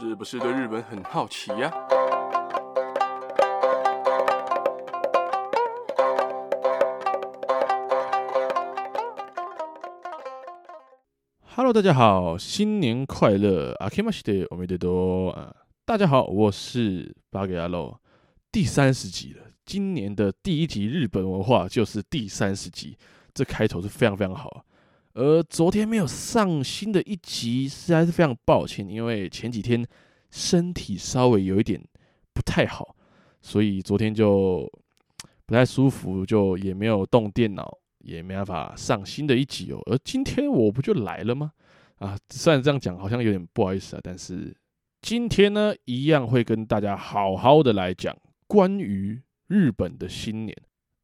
是不是对日本很好奇呀？Hello，大家好，新年快乐！あけましておめでとう！大家好，我是八格牙路，第三十集了。今年的第一集日本文化就是第三十集，这开头是非常非常好啊。 而昨天没有上新的一集，实在是非常抱歉，因为前几天身体稍微有一点不太好，所以昨天就不太舒服，就也没有动电脑，也没办法上新的一集哦。而今天我不就来了吗？啊，虽然这样讲好像有点不好意思啊，但是今天呢，一样会跟大家好好的来讲关于日本的新年。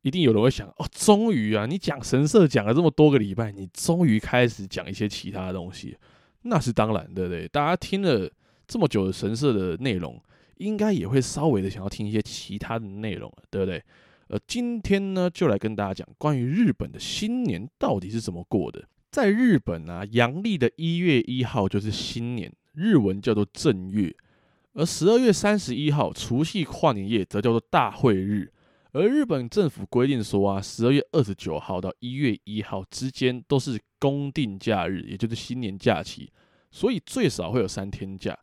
一定有人会想哦，终于啊，你讲神社讲了这么多个礼拜，你终于开始讲一些其他的东西，那是当然，对不对？大家听了这么久的神社的内容，应该也会稍微的想要听一些其他的内容，对不对？呃，今天呢，就来跟大家讲关于日本的新年到底是怎么过的。在日本啊，阳历的一月一号就是新年，日文叫做正月，而十二月三十一号除夕跨年夜则叫做大晦日。而日本政府规定说啊，十二月二十九号到一月一号之间都是公定假日，也就是新年假期，所以最少会有三天假。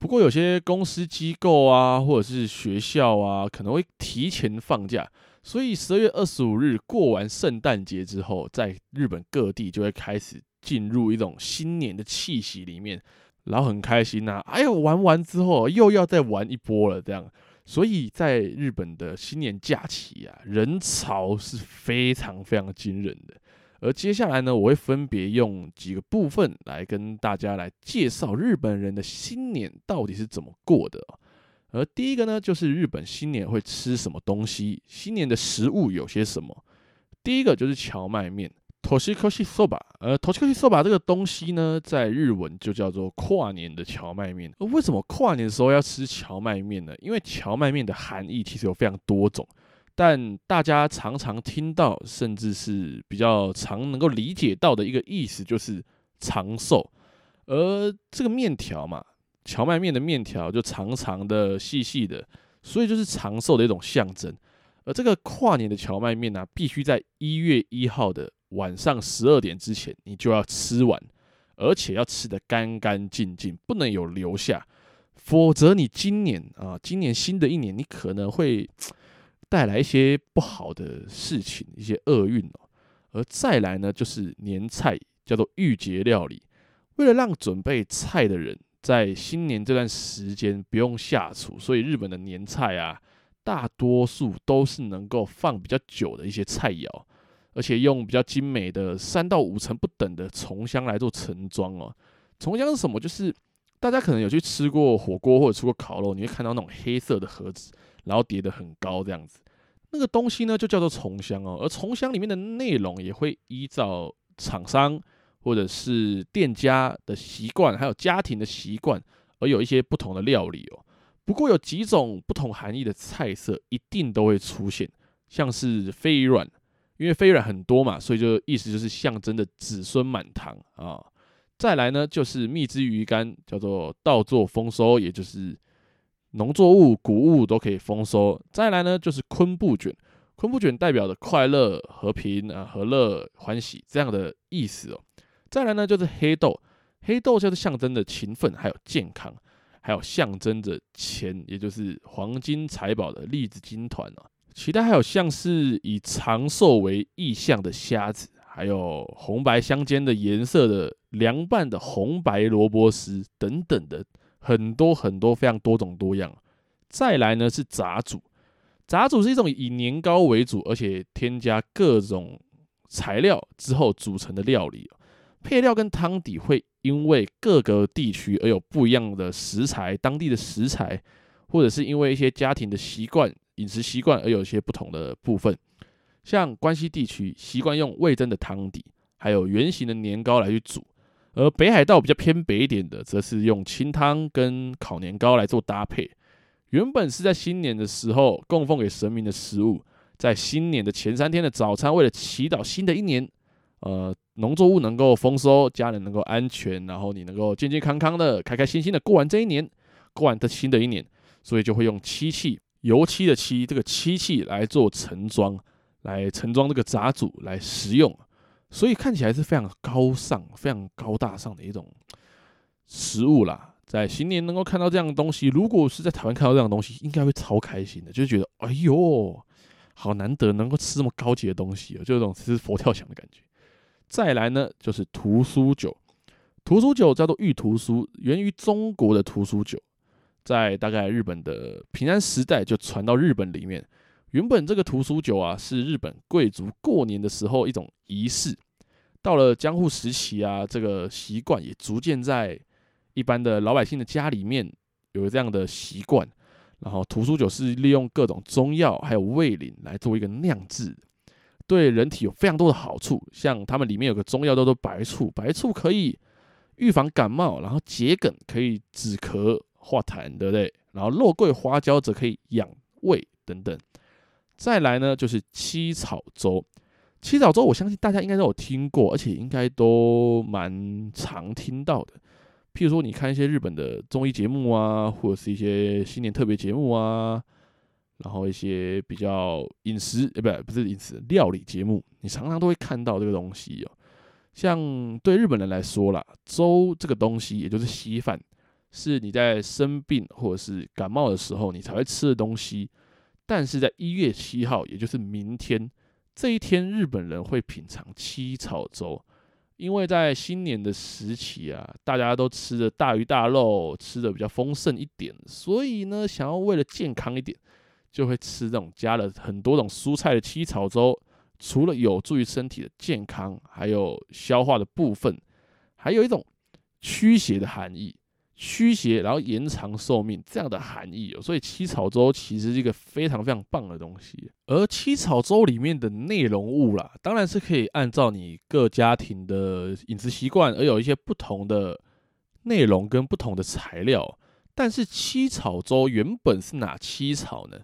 不过有些公司机构啊，或者是学校啊，可能会提前放假，所以十二月二十五日过完圣诞节之后，在日本各地就会开始进入一种新年的气息里面，然后很开心呐、啊，哎呦，玩完之后又要再玩一波了，这样。所以在日本的新年假期啊，人潮是非常非常惊人的。而接下来呢，我会分别用几个部分来跟大家来介绍日本人的新年到底是怎么过的。而第一个呢，就是日本新年会吃什么东西，新年的食物有些什么。第一个就是荞麦面。年越しそば，呃，年越しそば这个东西呢，在日文就叫做跨年的蕎麦面。而为什么跨年的时候要吃蕎麦面呢？因为蕎麦面的含义其实有非常多种，但大家常常听到，甚至是比较常能够理解到的一个意思，就是长寿。而这个面条嘛，蕎麦面的面条就长长的、细细的，所以就是长寿的一种象征。而这个跨年的蕎麦面呢，必须在一月一号的 晚上十二点之前，你就要吃完，而且要吃得干干净净，不能有留下，否则你今年啊，今年新的一年，你可能会带来一些不好的事情，一些厄运哦。而再来呢，就是年菜，叫做御节料理，为了让准备菜的人在新年这段时间不用下厨，所以日本的年菜啊，大多数都是能够放比较久的一些菜肴。而且用比较精美的三到五层不等的重香来做盛装哦。重香是什么？就是大家可能有去吃过火锅或者吃过烤肉，你会看到那种黑色的盒子，然后叠得很高这样子。那个东西呢，就叫做重香哦。而重香里面的内容也会依照厂商或者是店家的习惯，还有家庭的习惯，而有一些不同的料理哦。不过有几种不同含义的菜色一定都会出现，像是飞软。因为飞软很多嘛，所以就意思就是象征的子孙满堂啊。再来呢，就是蜜汁鱼干，叫做稻作丰收，也就是农作物、谷物都可以丰收。再来呢，就是昆布卷，昆布卷代表的快乐、和平啊、和乐、欢喜这样的意思哦。再来呢，就是黑豆，黑豆就是象征的勤奋，还有健康，还有象征着钱，也就是黄金财宝的栗子金团啊。其他还有像是以长寿为意象的虾子，还有红白相间的颜色的凉拌的红白萝卜丝等等的很多很多非常多种多样。再来呢是杂煮，杂煮是一种以年糕为主，而且添加各种材料之后组成的料理。配料跟汤底会因为各个地区而有不一样的食材，当地的食材，或者是因为一些家庭的习惯。饮食习惯而有些不同的部分，像关西地区习惯用味噌的汤底，还有圆形的年糕来去煮；而北海道比较偏北一点的，则是用清汤跟烤年糕来做搭配。原本是在新年的时候供奉给神明的食物，在新年的前三天的早餐，为了祈祷新的一年，呃，农作物能够丰收，家人能够安全，然后你能够健健康康的、开开心心的过完这一年。过完这新的一年，所以就会用漆器，油漆的漆，这个漆器来做盛装，来盛装这个杂煮来食用，所以看起来是非常高尚、非常高大上的一种食物啦。在新年能够看到这样的东西，如果是在台湾看到这样的东西，应该会超开心的，就觉得哎呦，好难得能够吃这么高级的东西，就有种吃佛跳墙的感觉。再来呢，就是屠苏酒，屠苏酒叫做御屠苏，源于中国的屠苏酒，在大概日本的平安时代就传到日本里面。原本这个屠苏酒啊，是日本贵族过年的时候一种仪式，到了江户时期啊，这个习惯也逐渐在。一般的老百姓的家里面有这样的习惯，然后屠苏酒是利用各种中药还有味醂来做一个酿制，对人体有非常多的好处。像他们里面有个中药叫做白醋，白醋可以预防感冒，然后桔梗可以止咳化痰，对不对？然后肉桂花椒则可以养胃等等。再来呢，就是七草粥。七草粥我相信大家应该都有听过，而且应该都蛮常听到的。譬如说，你看一些日本的综艺节目啊，或者是一些新年特别节目啊，然后一些比较饮食，呃，不，不是饮食，料理节目，你常常都会看到这个东西哦。像对日本人来说啦，粥这个东西，也就是稀饭，是你在生病或者是感冒的时候你才会吃的东西。但是在一月七号，也就是明天这一天，日本人会品尝七草粥。因为在新年的时期啊，大家都吃的大鱼大肉，吃的比较丰盛一点，所以呢，想要为了健康一点，就会吃这种加了很多种蔬菜的七草粥。除了有助于身体的健康，还有消化的部分，还有一种驱邪的含义。驱邪，然后延长寿命这样的含义哦，所以七草粥其实是一个非常非常棒的东西。而七草粥里面的内容物啦，当然是可以按照你各家庭的饮食习惯而有一些不同的内容跟不同的材料。但是七草粥原本是哪七草呢？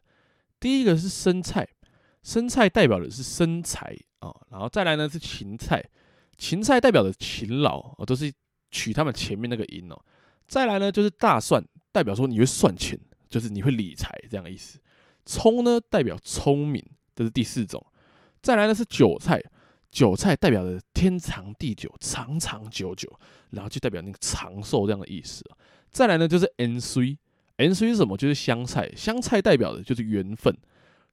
第一个是生菜，生菜代表的是生财啊，然后再来呢是芹菜，芹菜代表的勤劳哦，都是取他们前面那个音哦。再来呢，就是大蒜，代表说你会算钱，就是你会理财这样的意思。葱呢，代表聪明，这是第四种。再来呢是韭菜，韭菜代表的天长地久，长长久久，然后就代表那个长寿这样的意思。再来呢就是 N C，N C 是什么？就是香菜，香菜代表的就是缘分。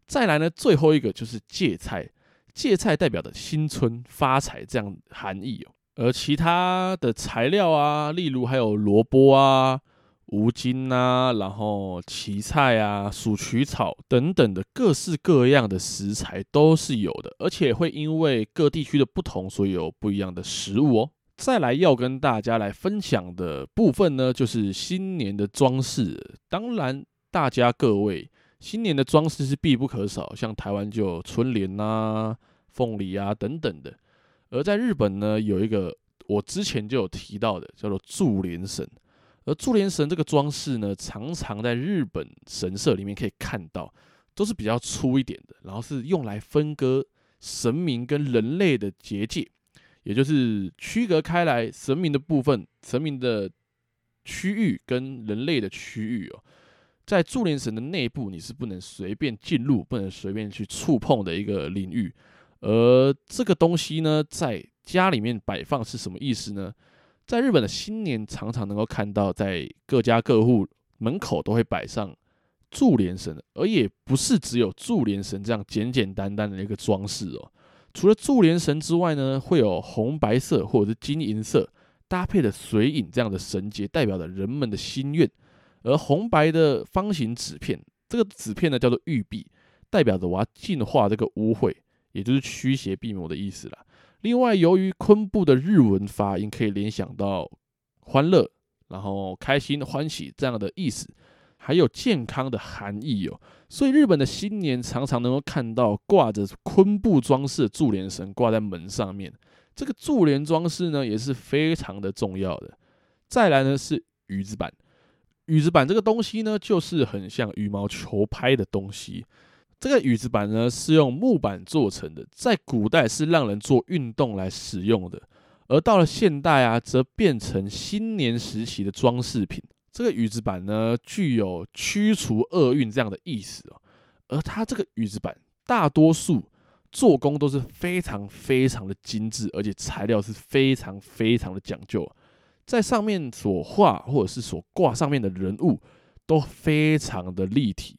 再来呢，最后一个就是芥菜，芥菜代表的新春发财这样含义哦。而其他的材料啊，例如还有萝卜啊、乌金啊，然后荠菜啊、鼠曲草等等的各式各样的食材都是有的，而且会因为各地区的不同，所以有不一样的食物哦。再来要跟大家来分享的部分呢，就是新年的装饰。当然，大家各位新年的装饰是必不可少，像台湾就有春联啊、凤梨啊等等的。而在日本呢，有一个我之前就有提到的，叫做柱连神。而柱连神这个装饰呢，常常在日本神社里面可以看到，都是比较粗一点的，然后是用来分割神明跟人类的结界，也就是区隔开来神明的部分，神明的区域跟人类的区域哦。在柱连神的内部，你是不能随便进入，不能随便去触碰的一个领域。而这个东西呢，在家里面摆放是什么意思呢？在日本的新年，常常能够看到，在各家各户门口都会摆上柱连绳，而也不是只有柱连绳这样简简单单的一个装饰哦。除了柱连绳之外呢，会有红白色或者是金银色搭配的水影这样的绳结，代表着人们的心愿。而红白的方形纸片，这个纸片呢叫做玉璧，代表着我要净化这个污秽。也就是驱邪避魔的意思啦。另外，由于昆布的日文发音可以联想到欢乐，然后开心、欢喜这样的意思，还有健康的含义哦。所以，日本的新年常常能够看到挂着昆布装饰的柱帘绳挂在门上面。这个柱帘装饰呢，也是非常的重要的。再来呢是羽子板，羽子板这个东西呢，就是很像羽毛球拍的东西。这个羽子板呢，是用木板做成的，在古代是让人做运动来使用的，而到了现代啊，则变成新年时期的装饰品。这个羽子板呢，具有驱除厄运这样的意思哦。而它这个羽子板，大多数做工都是非常非常的精致，而且材料是非常非常的讲究，在上面所画或者是所挂上面的人物都非常的立体，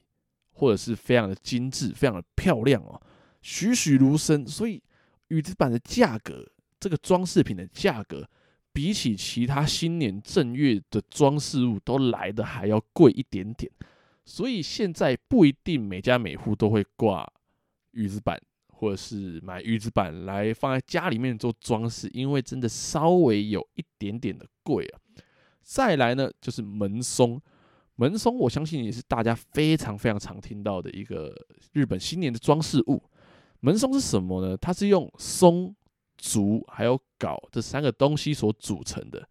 或者是非常的精致，非常的漂亮哦，栩栩如生。所以羽子板的价格，这个装饰品的价格。比起其他新年正月的装饰物都来的还要贵一点点，所以现在不一定每家每户都会挂羽子板，或者是买羽子板来放在家里面做装饰，因为真的稍微有一点点的贵啊。再来呢，就是门松，门松我相信也是大家非常非常常听到的一个日本新年的装饰物。门松是什么呢？它是用松。竹还有镐这三个东西所组成的，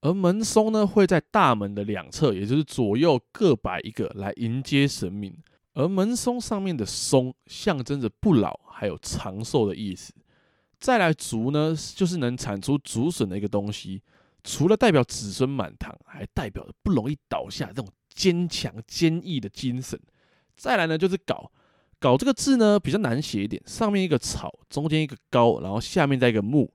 而门松呢，会在大门的两侧，也就是左右各摆一个来迎接神明。而门松上面的松象征着不老还有长寿的意思。再来竹呢，就是能产出竹笋的一个东西，除了代表子孙满堂，还代表着不容易倒下这种坚强坚毅的精神。再来呢，就是镐。镐这个字呢，比较难写一点，上面一个草，中间一个高，然后下面再一个木。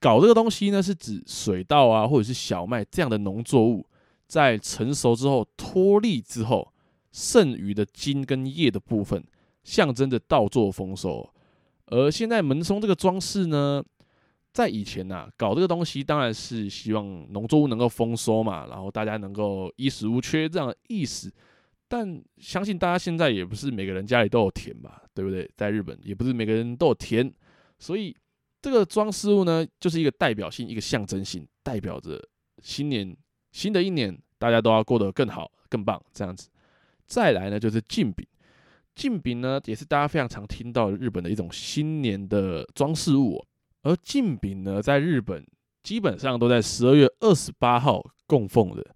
镐这个东西呢，是指水稻啊，或者是小麦这样的农作物，在成熟之后脱粒之后，剩余的茎跟叶的部分，象征着稻作丰收。而现在门松这个装饰呢，在以前呐、啊，镐这个东西当然是希望农作物能够丰收嘛，然后大家能够衣食无缺这样的意思。但相信大家现在也不是每个人家里都有田吧，对不对？在日本也不是每个人都有田，所以这个装饰物呢，就是一个代表性、一个象征性，代表着新年、新的一年，大家都要过得更好、更棒这样子。再来呢，就是镜饼，镜饼呢也是大家非常常听到日本的一种新年的装饰物，而敬饼呢，在日本基本上都在十二月二十八号供奉的。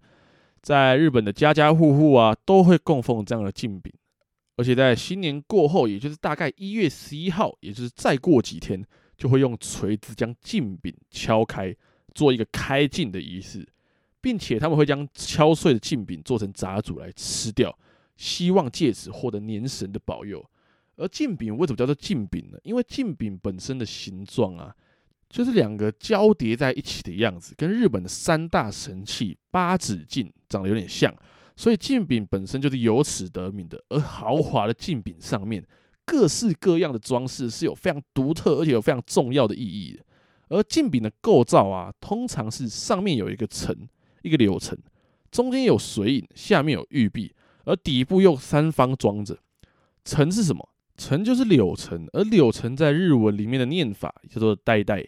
在日本的家家户户啊，都会供奉这样的敬饼，而且在新年过后，也就是大概一月十一号，也就是再过几天，就会用锤子将镜饼敲开，做一个开镜的仪式，并且他们会将敲碎的镜饼做成杂煮来吃掉，希望借此获得年神的保佑。而镜饼为什么叫做镜饼呢？因为镜饼本身的形状啊。就是两个交叠在一起的样子，跟日本的三大神器八咫镜长得有点像，所以镜饼本身就是由此得名的。而豪华的镜饼上面各式各样的装饰是有非常独特而且有非常重要的意义的。而镜饼的构造啊，通常是上面有一个层，一个柳层，中间有水影，下面有玉璧，而底部又三方装着。层是什么？层就是柳层，而柳层在日文里面的念法叫做代代，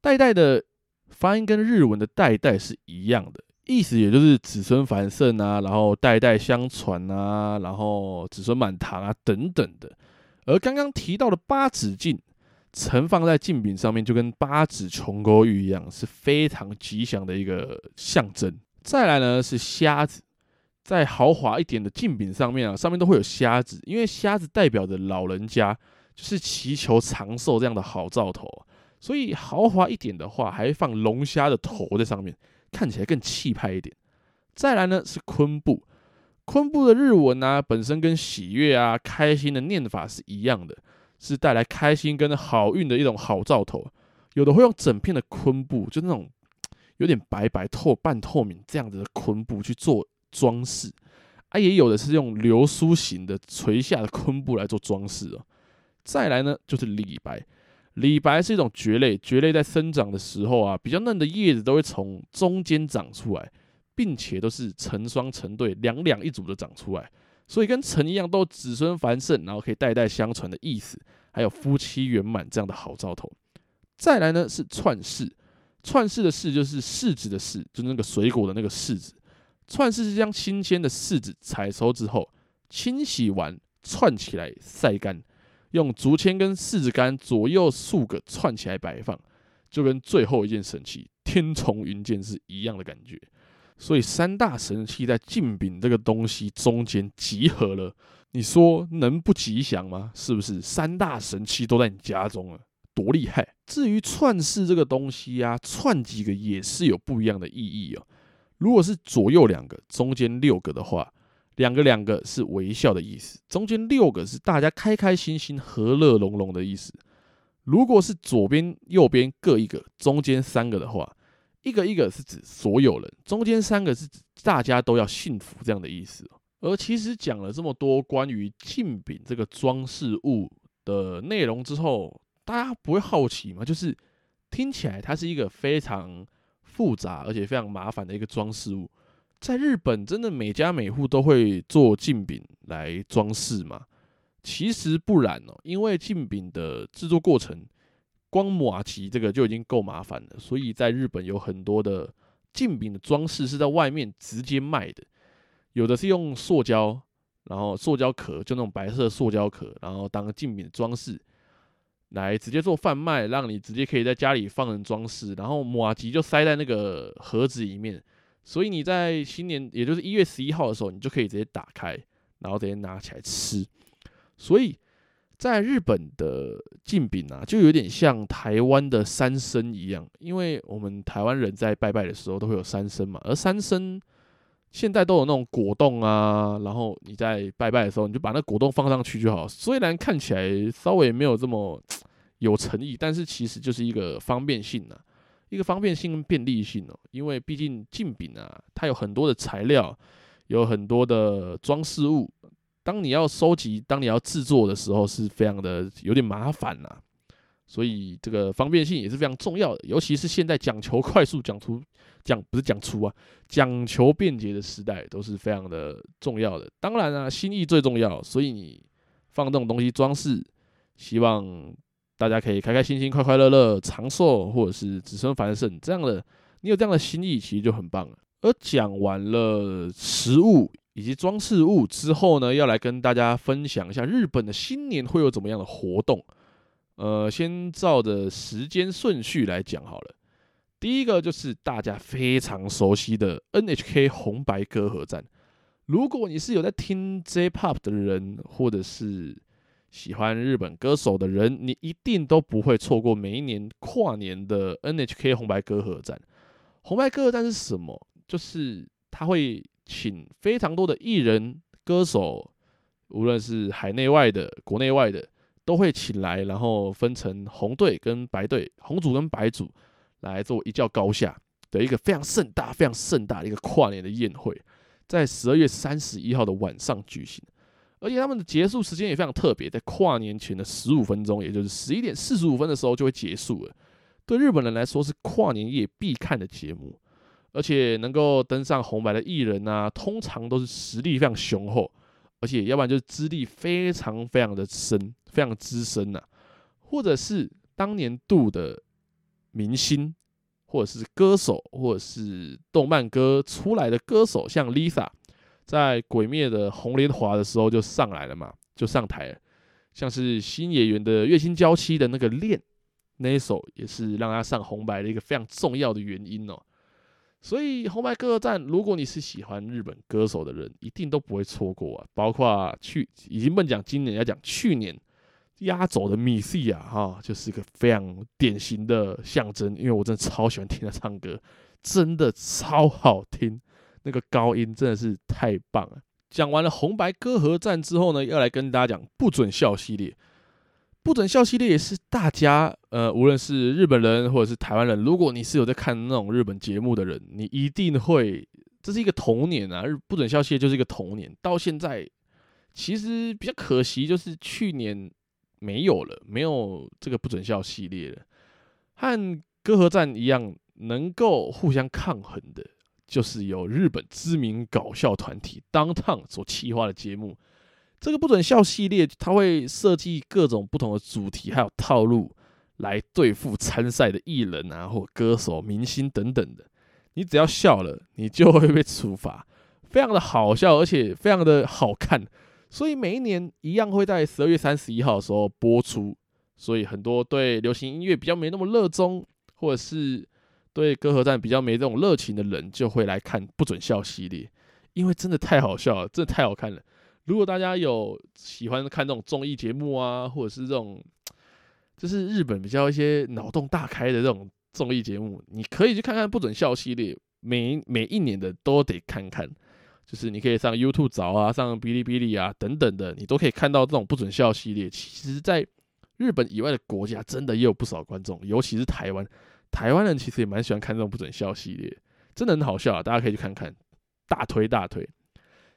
代代的发音跟日文的代代是一样的，意思也就是子孙繁盛啊，然后代代相传啊，然后子孙满堂啊等等的。而刚刚提到的八子镜，盛放在镜饼上面，就跟八咫琼勾玉一样，是非常吉祥的一个象征。再来呢是虾子。在豪华一点的镜饼上面啊，上面都会有虾子，因为虾子代表着老人家，就是祈求长寿这样的好兆头，所以豪华一点的话，还会放龙虾的头在上面，看起来更气派一点。再来呢是昆布，昆布的日文啊，本身跟喜悦啊、开心的念法是一样的，是带来开心跟好运的一种好兆头。有的会用整片的昆布，就那种有点白白透、半透明这样子的昆布去做。装饰啊，也有的是用流苏型的垂下的昆布来做装饰哦。再来呢，就是李白。李白是一种蕨类，蕨类在生长的时候啊，比较嫩的叶子都会从中间长出来，并且都是成双成对、两两一组的长出来，所以跟陈一样，都子孙繁盛，然后可以代代相传的意思，还有夫妻圆满这样的好兆头。再来呢，是串柿，串柿的柿就是柿子的柿，就是那个水果的那个柿子。串柿是将新鲜的柿子采收之后，清洗完串起来晒干，用竹签跟柿子干左右数个串起来摆放，就跟最后一件神器天丛云剑是一样的感觉。所以三大神器在镜饼这个东西中间集合了，你说能不吉祥吗？是不是？三大神器都在你家中了，多厉害！至于串柿这个东西啊，串几个也是有不一样的意义哦。如果是左右两个，中间六个的话，两个两个是微笑的意思，中间六个是大家开开心心、和乐融融的意思。如果是左边、右边各一个，中间三个的话，一个一个是指所有人，中间三个是指大家都要幸福这样的意思。而其实讲了这么多关于镜饼这个装饰物的内容之后，大家不会好奇吗？就是听起来它是一个非常复杂而且非常麻烦的一个装饰物，在日本真的每家每户都会做镜饼来装饰吗？其实不然哦，因为镜饼的制作过程，光麻糬这个就已经够麻烦了，所以在日本有很多的镜饼的装饰是在外面直接卖的。有的是用塑胶，然后塑胶壳就那种白色塑胶壳，然后当镜饼的装饰，来直接做贩卖，让你直接可以在家里放人装饰，然后麻吉就塞在那个盒子里面，所以你在新年，也就是一月十一号的时候，你就可以直接打开，然后直接拿起来吃。所以在日本的禁饼啊，就有点像台湾的三牲一样，因为我们台湾人在拜拜的时候都会有三牲嘛，而三牲。现在都有那种果冻啊，然后你在拜拜的时候，你就把那果冻放上去就好。虽然看起来稍微没有这么有诚意，但是其实就是一个方便性啊，一个方便性跟便利性哦。因为毕竟镜饼啊，它有很多的材料，有很多的装饰物，当你要收集、当你要制作的时候，是非常的有点麻烦呐。所以这个方便性也是非常重要的，尤其是现在讲求快速、讲出、讲不是讲出啊，讲求便捷的时代，都是非常的重要的。当然啊，心意最重要，所以你放这种东西装饰，希望大家可以开开心心、快快乐乐、长寿，或者是子孙繁盛这样的。你有这样的心意，其实就很棒了。而讲完了食物以及装饰物之后呢，要来跟大家分享一下日本的新年会有怎么样的活动。呃，先照着时间顺序来讲好了。第一个就是大家非常熟悉的 NHK 红白歌合战。如果你是有在听 J-Pop 的人，或者是喜欢日本歌手的人，你一定都不会错过每一年跨年的 NHK 红白歌合战。红白歌合战是什么？就是他会请非常多的艺人、歌手，无论是海内外的、国内外的。都会请来，然后分成红队跟白队，红组跟白组来做一较高下的一个非常盛大、非常盛大的一个跨年的宴会，在十二月三十一号的晚上举行，而且他们的结束时间也非常特别，在跨年前的十五分钟，也就是十一点四十五分的时候就会结束了。对日本人来说是跨年夜必看的节目，而且能够登上红白的艺人啊，通常都是实力非常雄厚。而且，要不然就是资历非常非常的深，非常资深呐，或者是当年度的明星，或者是歌手，或者是动漫歌出来的歌手，像 Lisa，在《鬼灭》的红莲华的时候就上来了嘛，就上台了。像是新野源的《月薪娇妻》的那个恋，那一首也是让他上红白的一个非常重要的原因哦。所以红白歌合战，如果你是喜欢日本歌手的人，一定都不会错过啊！包括去已经不讲今年，要讲去年压轴的米西亚哈，就是一个非常典型的象征。因为我真的超喜欢听他唱歌，真的超好听，那个高音真的是太棒了。讲完了红白歌合战之后呢，要来跟大家讲不准笑系列。不准笑系列也是大家，呃，无论是日本人或者是台湾人，如果你是有在看那种日本节目的人，你一定会，这是一个童年啊！不准笑系列就是一个童年，到现在其实比较可惜，就是去年没有了，没有这个不准笑系列了。和歌合战一样，能够互相抗衡的，就是由日本知名搞笑团体 Downtown 所企划的节目。这个不准笑系列，它会设计各种不同的主题，还有套路来对付参赛的艺人啊，或歌手、明星等等的。你只要笑了，你就会被处罚，非常的好笑，而且非常的好看。所以每一年一样会在十二月三十一号的时候播出。所以很多对流行音乐比较没那么热衷，或者是对歌合战比较没这种热情的人，就会来看不准笑系列，因为真的太好笑了，真的太好看了。如果大家有喜欢看这种综艺节目啊，或者是这种，就是日本比较一些脑洞大开的这种综艺节目，你可以去看看《不准笑》系列。每每一年的都得看看。就是你可以上 YouTube 找啊，上哔哩哔哩啊等等的，你都可以看到这种不准笑系列。其实，在日本以外的国家，真的也有不少观众，尤其是台湾，台湾人其实也蛮喜欢看这种不准笑系列，真的很好笑啊！大家可以去看看，大推大推。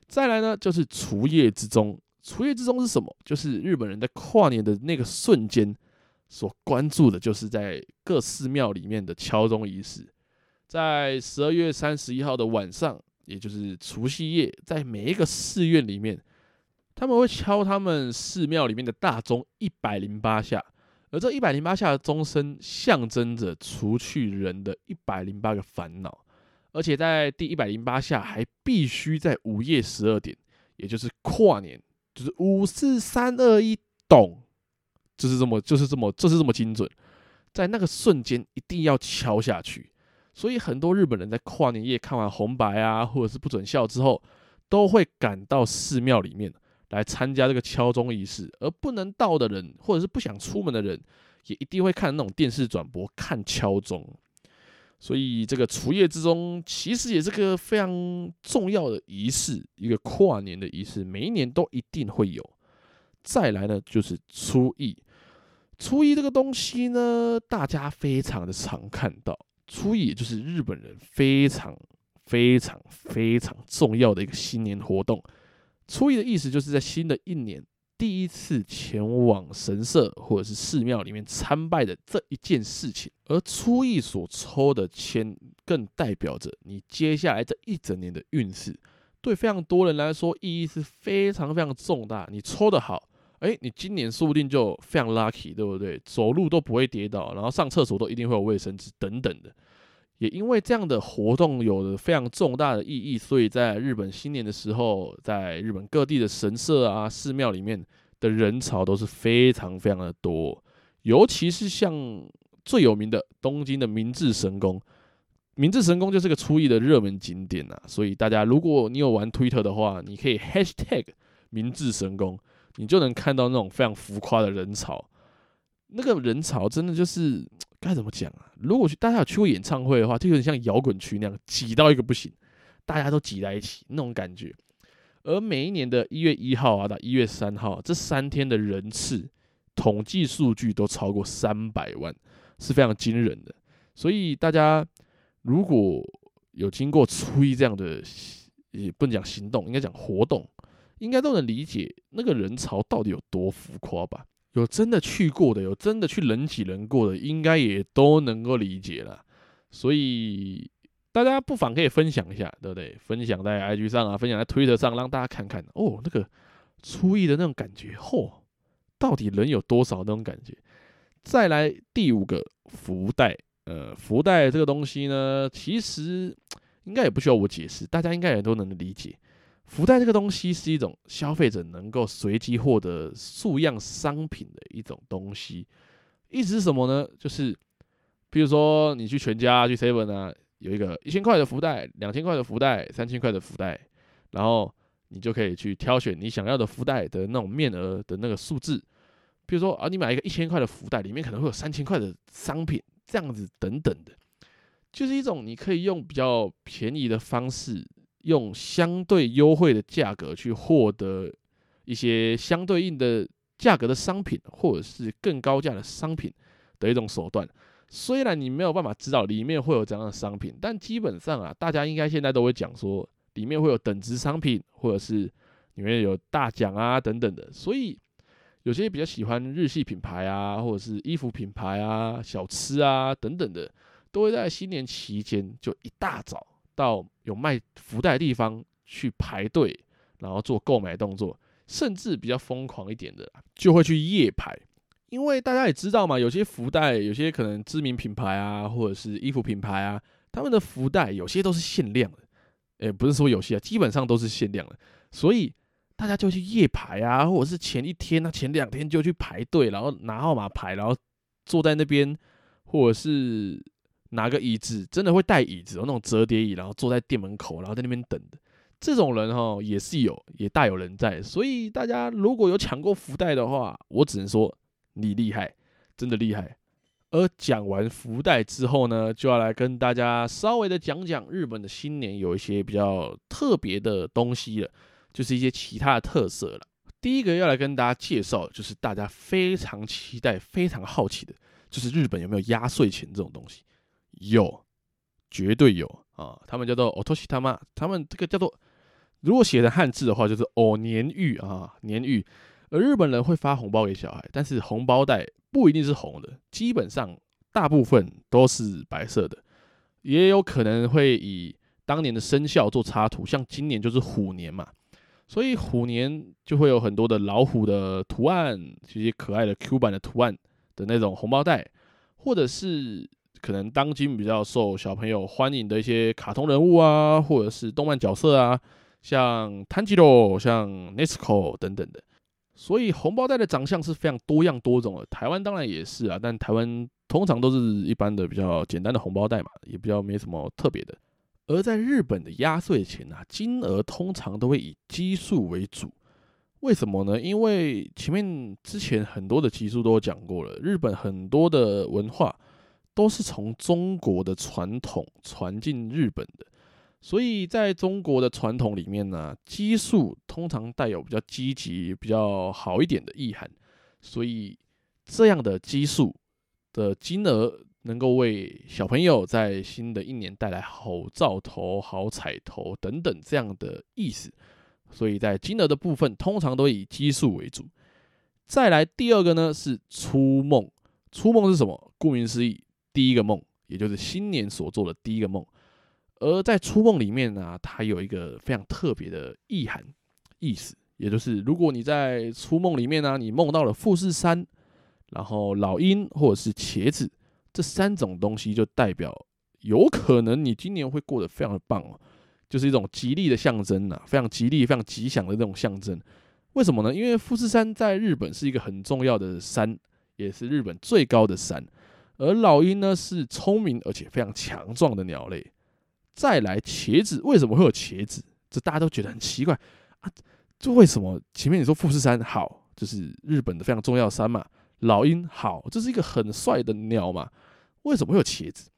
再来呢，就是除夜之钟。除夜之钟是什么？就是日本人在跨年的那个瞬间所关注的，就是在各寺庙里面的敲钟仪式，在十二月三十一号的晚上。也就是除夕夜，在每一个寺院里面，他们会敲他们寺庙里面的大钟一百零八下，而这一百零八下的钟声象征着除去人的一百零八个烦恼，而且在第一百零八下还必须在午夜十二点，也就是跨年，就是五四三二一咚，就是这么就是这么就是这么精准，在那个瞬间一定要敲下去。所以很多日本人在跨年夜看完红白啊，或者是不准笑之后，都会赶到寺庙里面来参加这个敲钟仪式。而不能到的人，或者是不想出门的人，也一定会看那种电视转播看敲钟。所以这个除夜之钟其实也是个非常重要的仪式，一个跨年的仪式，每一年都一定会有。再来呢，就是初一。初一这个东西呢，大家非常的常看到。初一也就是日本人非常非常非常重要的一个新年活动。初一的意思就是在新的一年第一次前往神社或者是寺庙里面参拜的这一件事情。而初一所抽的签更代表着你接下来这一整年的运势。对非常多人来说，意义是非常非常重大。你抽得好，诶，你今年说不定就非常 lucky，对不对？走路都不会跌倒，然后上厕所都一定会有卫生纸等等的。也因为这样的活动有了非常重大的意义，所以在日本新年的时候，在日本各地的神社啊、寺庙里面的人潮都是非常非常的多。尤其是像最有名的东京的明治神宫，明治神宫就是个初一的热门景点呐。所以大家如果你有玩 Twitter 的话，你可以 Hashtag 明治神宫。你就能看到那种非常浮夸的人潮，那个人潮真的就是该怎么讲啊？如果去大家有去过演唱会的话，就有点像摇滚区那样挤到一个不行，大家都挤在一起那种感觉。而每一年的一月一号啊到一月三号这三天的人次统计数据都超过三百万，是非常惊人的。所以大家如果有经过初一这样的，也不能讲行动，应该讲活动。应该都能理解那个人潮到底有多浮夸吧？有真的去过的，有真的去人挤人过的，应该也都能够理解了。所以大家不妨可以分享一下，对不对？分享在 IG 上啊，分享在 Twitter 上，让大家看看哦，那个初一的那种感觉，嚯、到底人有多少那种感觉？再来第五个福袋，呃，福袋这个东西呢，其实应该也不需要我解释，大家应该也都能理解。福袋这个东西是一种消费者能够随机获得数样商品的一种东西，意思是什么呢？就是，比如说你去全家、去 Seven 啊，有一个一千块的福袋、两千块的福袋、三千块的福袋，然后你就可以去挑选你想要的福袋的那种面额的那个数字。比如说啊，你买一个一千块的福袋，里面可能会有三千块的商品，这样子等等的，就是一种你可以用比较便宜的方式。用相对优惠的价格去获得一些相对应的价格的商品，或者是更高价的商品的一种手段。虽然你没有办法知道里面会有怎样的商品，但基本上啊，大家应该现在都会讲说，里面会有等值商品，或者是里面有大奖啊等等的。所以有些比较喜欢日系品牌啊，或者是衣服品牌啊、小吃啊等等的，都会在新年期间就一大早。到有卖福袋的地方去排队，然后做购买动作，甚至比较疯狂一点的，就会去夜排。因为大家也知道嘛，有些福袋，有些可能知名品牌啊，或者是衣服品牌啊，他们的福袋有些都是限量的。诶，不是说有些啊，基本上都是限量的。所以大家就去夜排啊，或者是前一天啊，前两天就去排队，然后拿号码牌，然后坐在那边，或者是。拿个椅子，真的会带椅子，有那种折叠椅，然后坐在店门口，然后在那边等的，这种人哈也是有，也大有人在。所以大家如果有抢过福袋的话，我只能说你厉害，真的厉害。而讲完福袋之后呢，就要来跟大家稍微的讲讲日本的新年有一些比较特别的东西了，就是一些其他的特色了。第一个要来跟大家介绍，就是大家非常期待、非常好奇的，就是日本有没有压岁钱这种东西？有，绝对有啊！他们叫做 otoshi 他妈他们这个叫做，如果写成汉字的话，就是哦年玉啊，年玉。而日本人会发红包给小孩，但是红包袋不一定是红的，基本上大部分都是白色的，也有可能会以当年的生肖做插图，像今年就是虎年嘛，所以虎年就会有很多的老虎的图案，这些可爱的 Q 版的图案的那种红包袋，或者是可能当今比较受小朋友欢迎的一些卡通人物啊，或者是动漫角色啊，像 Tanjiro、像 Nesco 等等的。所以红包袋的长相是非常多样多种的，台湾当然也是啊，但台湾通常都是一般的比较简单的红包袋嘛，也比较没什么特别的。而在日本的压岁钱啊，金额通常都会以奇数为主，为什么呢？因为前面之前很多的集数都讲过了，日本很多的文化都是从中国的传统传进日本的。所以在中国的传统里面呢，奇数通常带有比较积极、比较好一点的意涵，所以这样的奇数的金额能够为小朋友在新的一年带来好兆头、好彩头等等这样的意思。所以在金额的部分，通常都以奇数为主。再来第二个呢是初梦，初梦是什么？顾名思义，第一个梦，也就是新年所做的第一个梦。而在初梦里面呢、它有一个非常特别的意涵意思，也就是如果你在初梦里面呢、你梦到了富士山，然后老鹰或者是茄子这三种东西，就代表有可能你今年会过得非常的棒哦，就是一种吉利的象征呐，非常吉利、非常吉祥的这种象征。为什么呢？因为富士山在日本是一个很重要的山，也是日本最高的山，而老鹰呢是聪明而且非常强壮的鸟类。再来茄子，为什么会有茄子？这大家都觉得很奇怪啊！就为什么前面你说富士山好，就是日本的非常重要山嘛？老鹰好，这是一个很帅的鸟嘛？为什么会有茄子？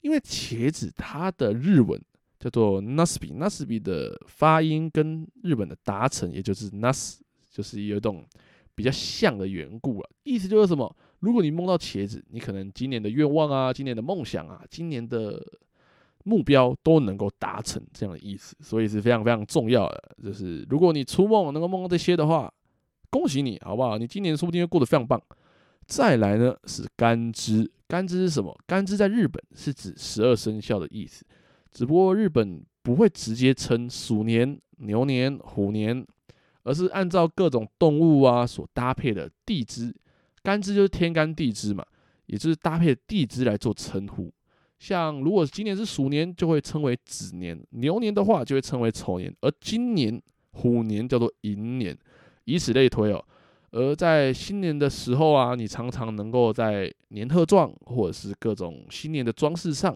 因为茄子它的日文叫做 nasbi，nasbi 的发音跟日本的达成，也就是 Nas，就是有一种比较像的缘故了。意思就是什么？如果你梦到茄子，你可能今年的愿望啊，今年的梦想啊，今年的。目标都能够达成这样的意思，所以是非常非常重要的。就是如果你初梦能够梦到这些的话，恭喜你，好不好？你今年说不定会过得非常棒。再来呢是干支，干支是什么？干支在日本是指十二生肖的意思，只不过日本不会直接称鼠年、牛年、虎年，而是按照各种动物啊所搭配的地支，干支就是天干地支嘛，也就是搭配地支来做称呼。像如果今年是鼠年，就会称为子年；牛年的话，就会称为丑年；而今年虎年叫做寅年，以此类推哦。而在新年的时候啊，你常常能够在年贺状或者是各种新年的装饰上，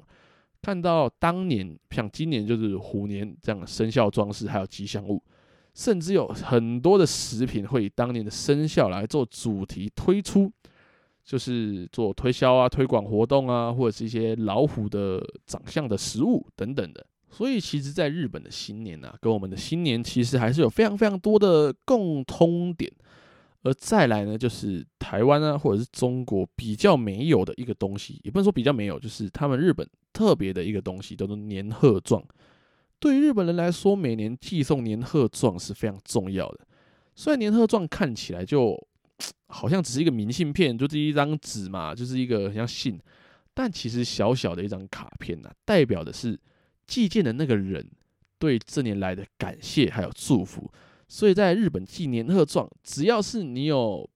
看到当年像今年就是虎年这样的生肖装饰，还有吉祥物，甚至有很多的食品会以当年的生肖来做主题推出。就是做推销啊、推广活动啊，或者是一些老虎的长相的食物等等的。所以，其实，在日本的新年啊，跟我们的新年其实还是有非常非常多的共通点。而再来呢，就是台湾啊，或者是中国比较没有的一个东西，也不能说比较没有，就是他们日本特别的一个东西，叫做年贺状。对于日本人来说，每年寄送年贺状是非常重要的。虽然年贺状看起来就好像只是一个明信片，就是一张纸嘛，就是一个很像信，但其实小小的一张卡片呐、啊，代表的是寄件的那个人对这年来的感谢还有祝福。所以在日本寄年贺状，只要是你有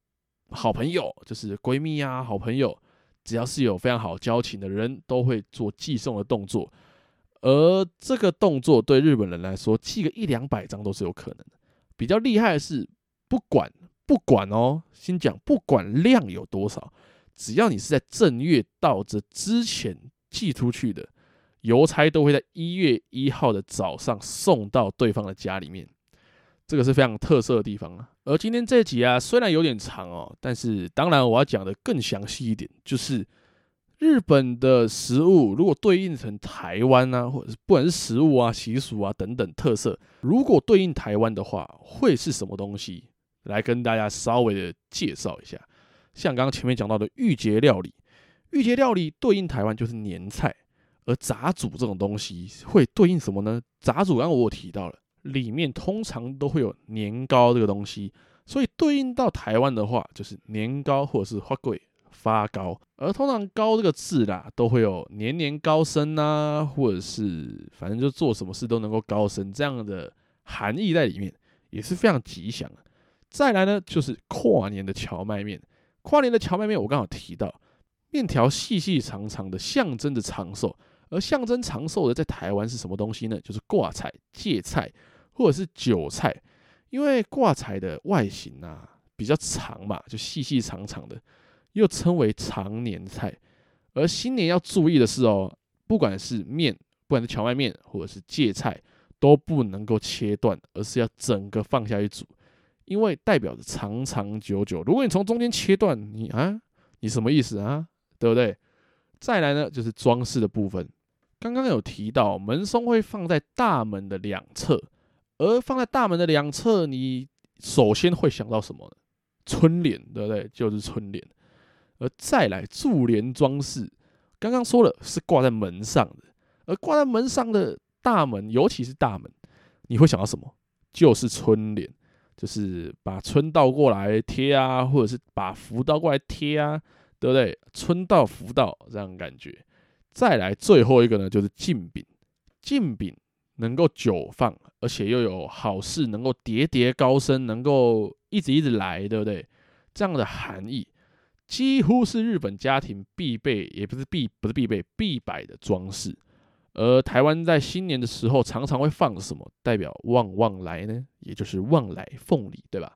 好朋友，就是闺蜜啊、好朋友，只要是有非常好交情的人，都会做寄送的动作。而这个动作对日本人来说，寄个一两百张都是有可能的。比较厉害的是，不管。不管哦，先讲不管量有多少，只要你是在正月到这之前寄出去的，邮差都会在一月一号的早上送到对方的家里面。这个是非常特色的地方啊。而今天这集啊，虽然有点长哦，但是当然我要讲的更详细一点，就是日本的食物如果对应成台湾啊，或者是不管是食物啊、习俗啊等等特色，如果对应台湾的话，会是什么东西？来跟大家稍微的介绍一下。像刚刚前面讲到的御节料理，御节料理对应台湾就是年菜，而杂煮这种东西会对应什么呢？杂煮刚刚我有提到了，里面通常都会有年糕这个东西，所以对应到台湾的话，就是年糕或者是花桂。发高，而通常“高”这个字啦，都会有年年高升啊，或者是反正就做什么事都能够高升这样的含义在里面，也是非常吉祥。再来呢，就是跨年的荞麦面。跨年的荞麦面，我刚好提到，面条细细长长的，象征着长寿。而象征长寿的，在台湾是什么东西呢？就是挂菜、芥菜或者是韭菜，因为挂菜的外形啊比较长嘛，就细细长长的。又称为常年菜，而新年要注意的是哦，不管是面，不管是荞麦面或者是芥菜，都不能够切断，而是要整个放下去煮，因为代表着长长久久。如果你从中间切断，你啊，你什么意思啊？对不对？再来呢，就是装饰的部分。刚刚有提到门松会放在大门的两侧，而放在大门的两侧，你首先会想到什么？春联，对不对？就是春联。而再来柱联装饰，刚刚说了是挂在门上的，而挂在门上的大门，尤其是大门，你会想到什么？就是春联，就是把春倒过来贴啊，或者是把福倒过来贴啊，对不对？春到福到这样感觉。再来最后一个呢，就是进饼，进饼能够久放，而且又有好事能够叠叠高升，能够一直一直来，对不对？这样的含义。几乎是日本家庭必备，也不是必不是必备必摆的装饰。而台湾在新年的时候常常会放什么，代表旺旺来呢？也就是旺来凤梨，对吧？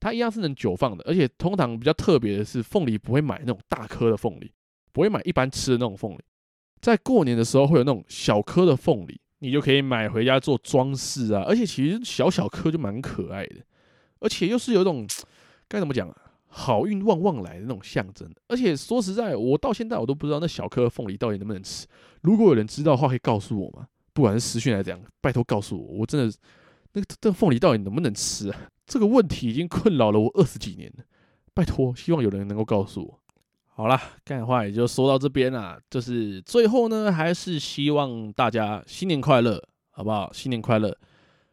它一样是能久放的，而且通常比较特别的是，凤梨不会买那种大颗的凤梨，不会买一般吃的那种凤梨。在过年的时候会有那种小颗的凤梨，你就可以买回家做装饰啊。而且其实小小颗就蛮可爱的，而且又是有一种该怎么讲啊？好运旺旺来的那种象征，而且说实在，我到现在我都不知道那小颗凤梨到底能不能吃。如果有人知道的话，可以告诉我吗？不管是私讯还是怎样，拜托告诉我，我真的那个这个凤梨到底能不能吃啊？这个问题已经困扰了我二十几年了。拜托，希望有人能够告诉我。好啦，干话也就说到这边啦。就是最后呢，还是希望大家新年快乐，好不好？新年快乐，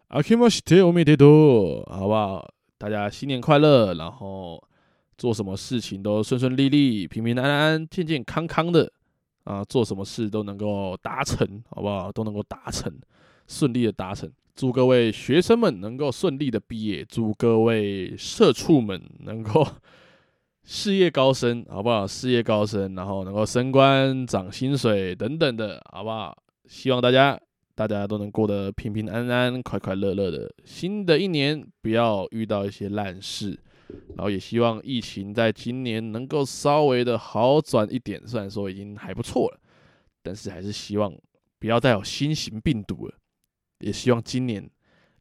あけましておめでとう，好不好？大家新年快乐，然后。 做什么事情都顺顺利利、平平安安、健健康康的啊！做什么事都能够达成，好不好？都能够达成，顺利的达成。祝各位学生们能够顺利的毕业，祝各位社畜们能够事业高升，好不好？事业高升，然后能够升官、涨薪水等等的，好不好？希望大家大家都能过得平平安安、快快乐乐的。新的一年不要遇到一些烂事。然后也希望疫情在今年能够稍微的好转一点，虽然说已经还不错了，但是还是希望不要再有新型病毒了。也希望今年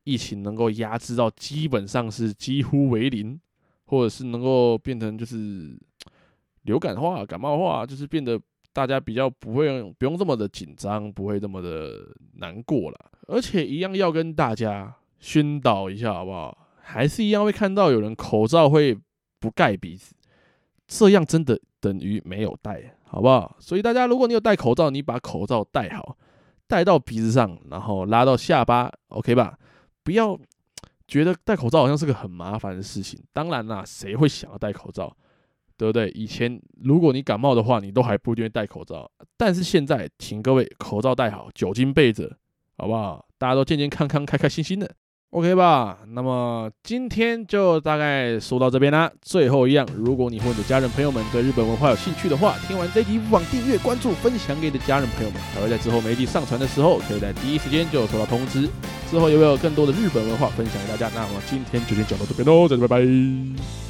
疫情能够压制到基本上是几乎为零，或者是能够变成就是流感化、感冒化，就是变得大家比较不会不用这么的紧张，不会这么的难过了。而且一样要跟大家宣导一下，好不好？还是一样会看到有人口罩会不盖鼻子，这样真的等于没有戴，好不好？所以大家，如果你有戴口罩，你把口罩戴好，戴到鼻子上，然后拉到下巴，OK 吧？不要觉得戴口罩好像是个很麻烦的事情。当然啦，谁会想要戴口罩，对不对？以前如果你感冒的话，你都还不愿意戴口罩，但是现在，请各位口罩戴好，酒精备着，好不好？大家都健健康康、开开心心的。OK 吧，那么今天就大概说到这边啦。最后一样，如果你或者家人朋友们对日本文化有兴趣的话，听完这集不妨订阅、关注、分享给你的家人朋友们，才会在之后每一集上传的时候，可以在第一时间就收到通知。之后有没有更多的日本文化分享给大家。那么今天就先讲到这边喽，再见，拜拜。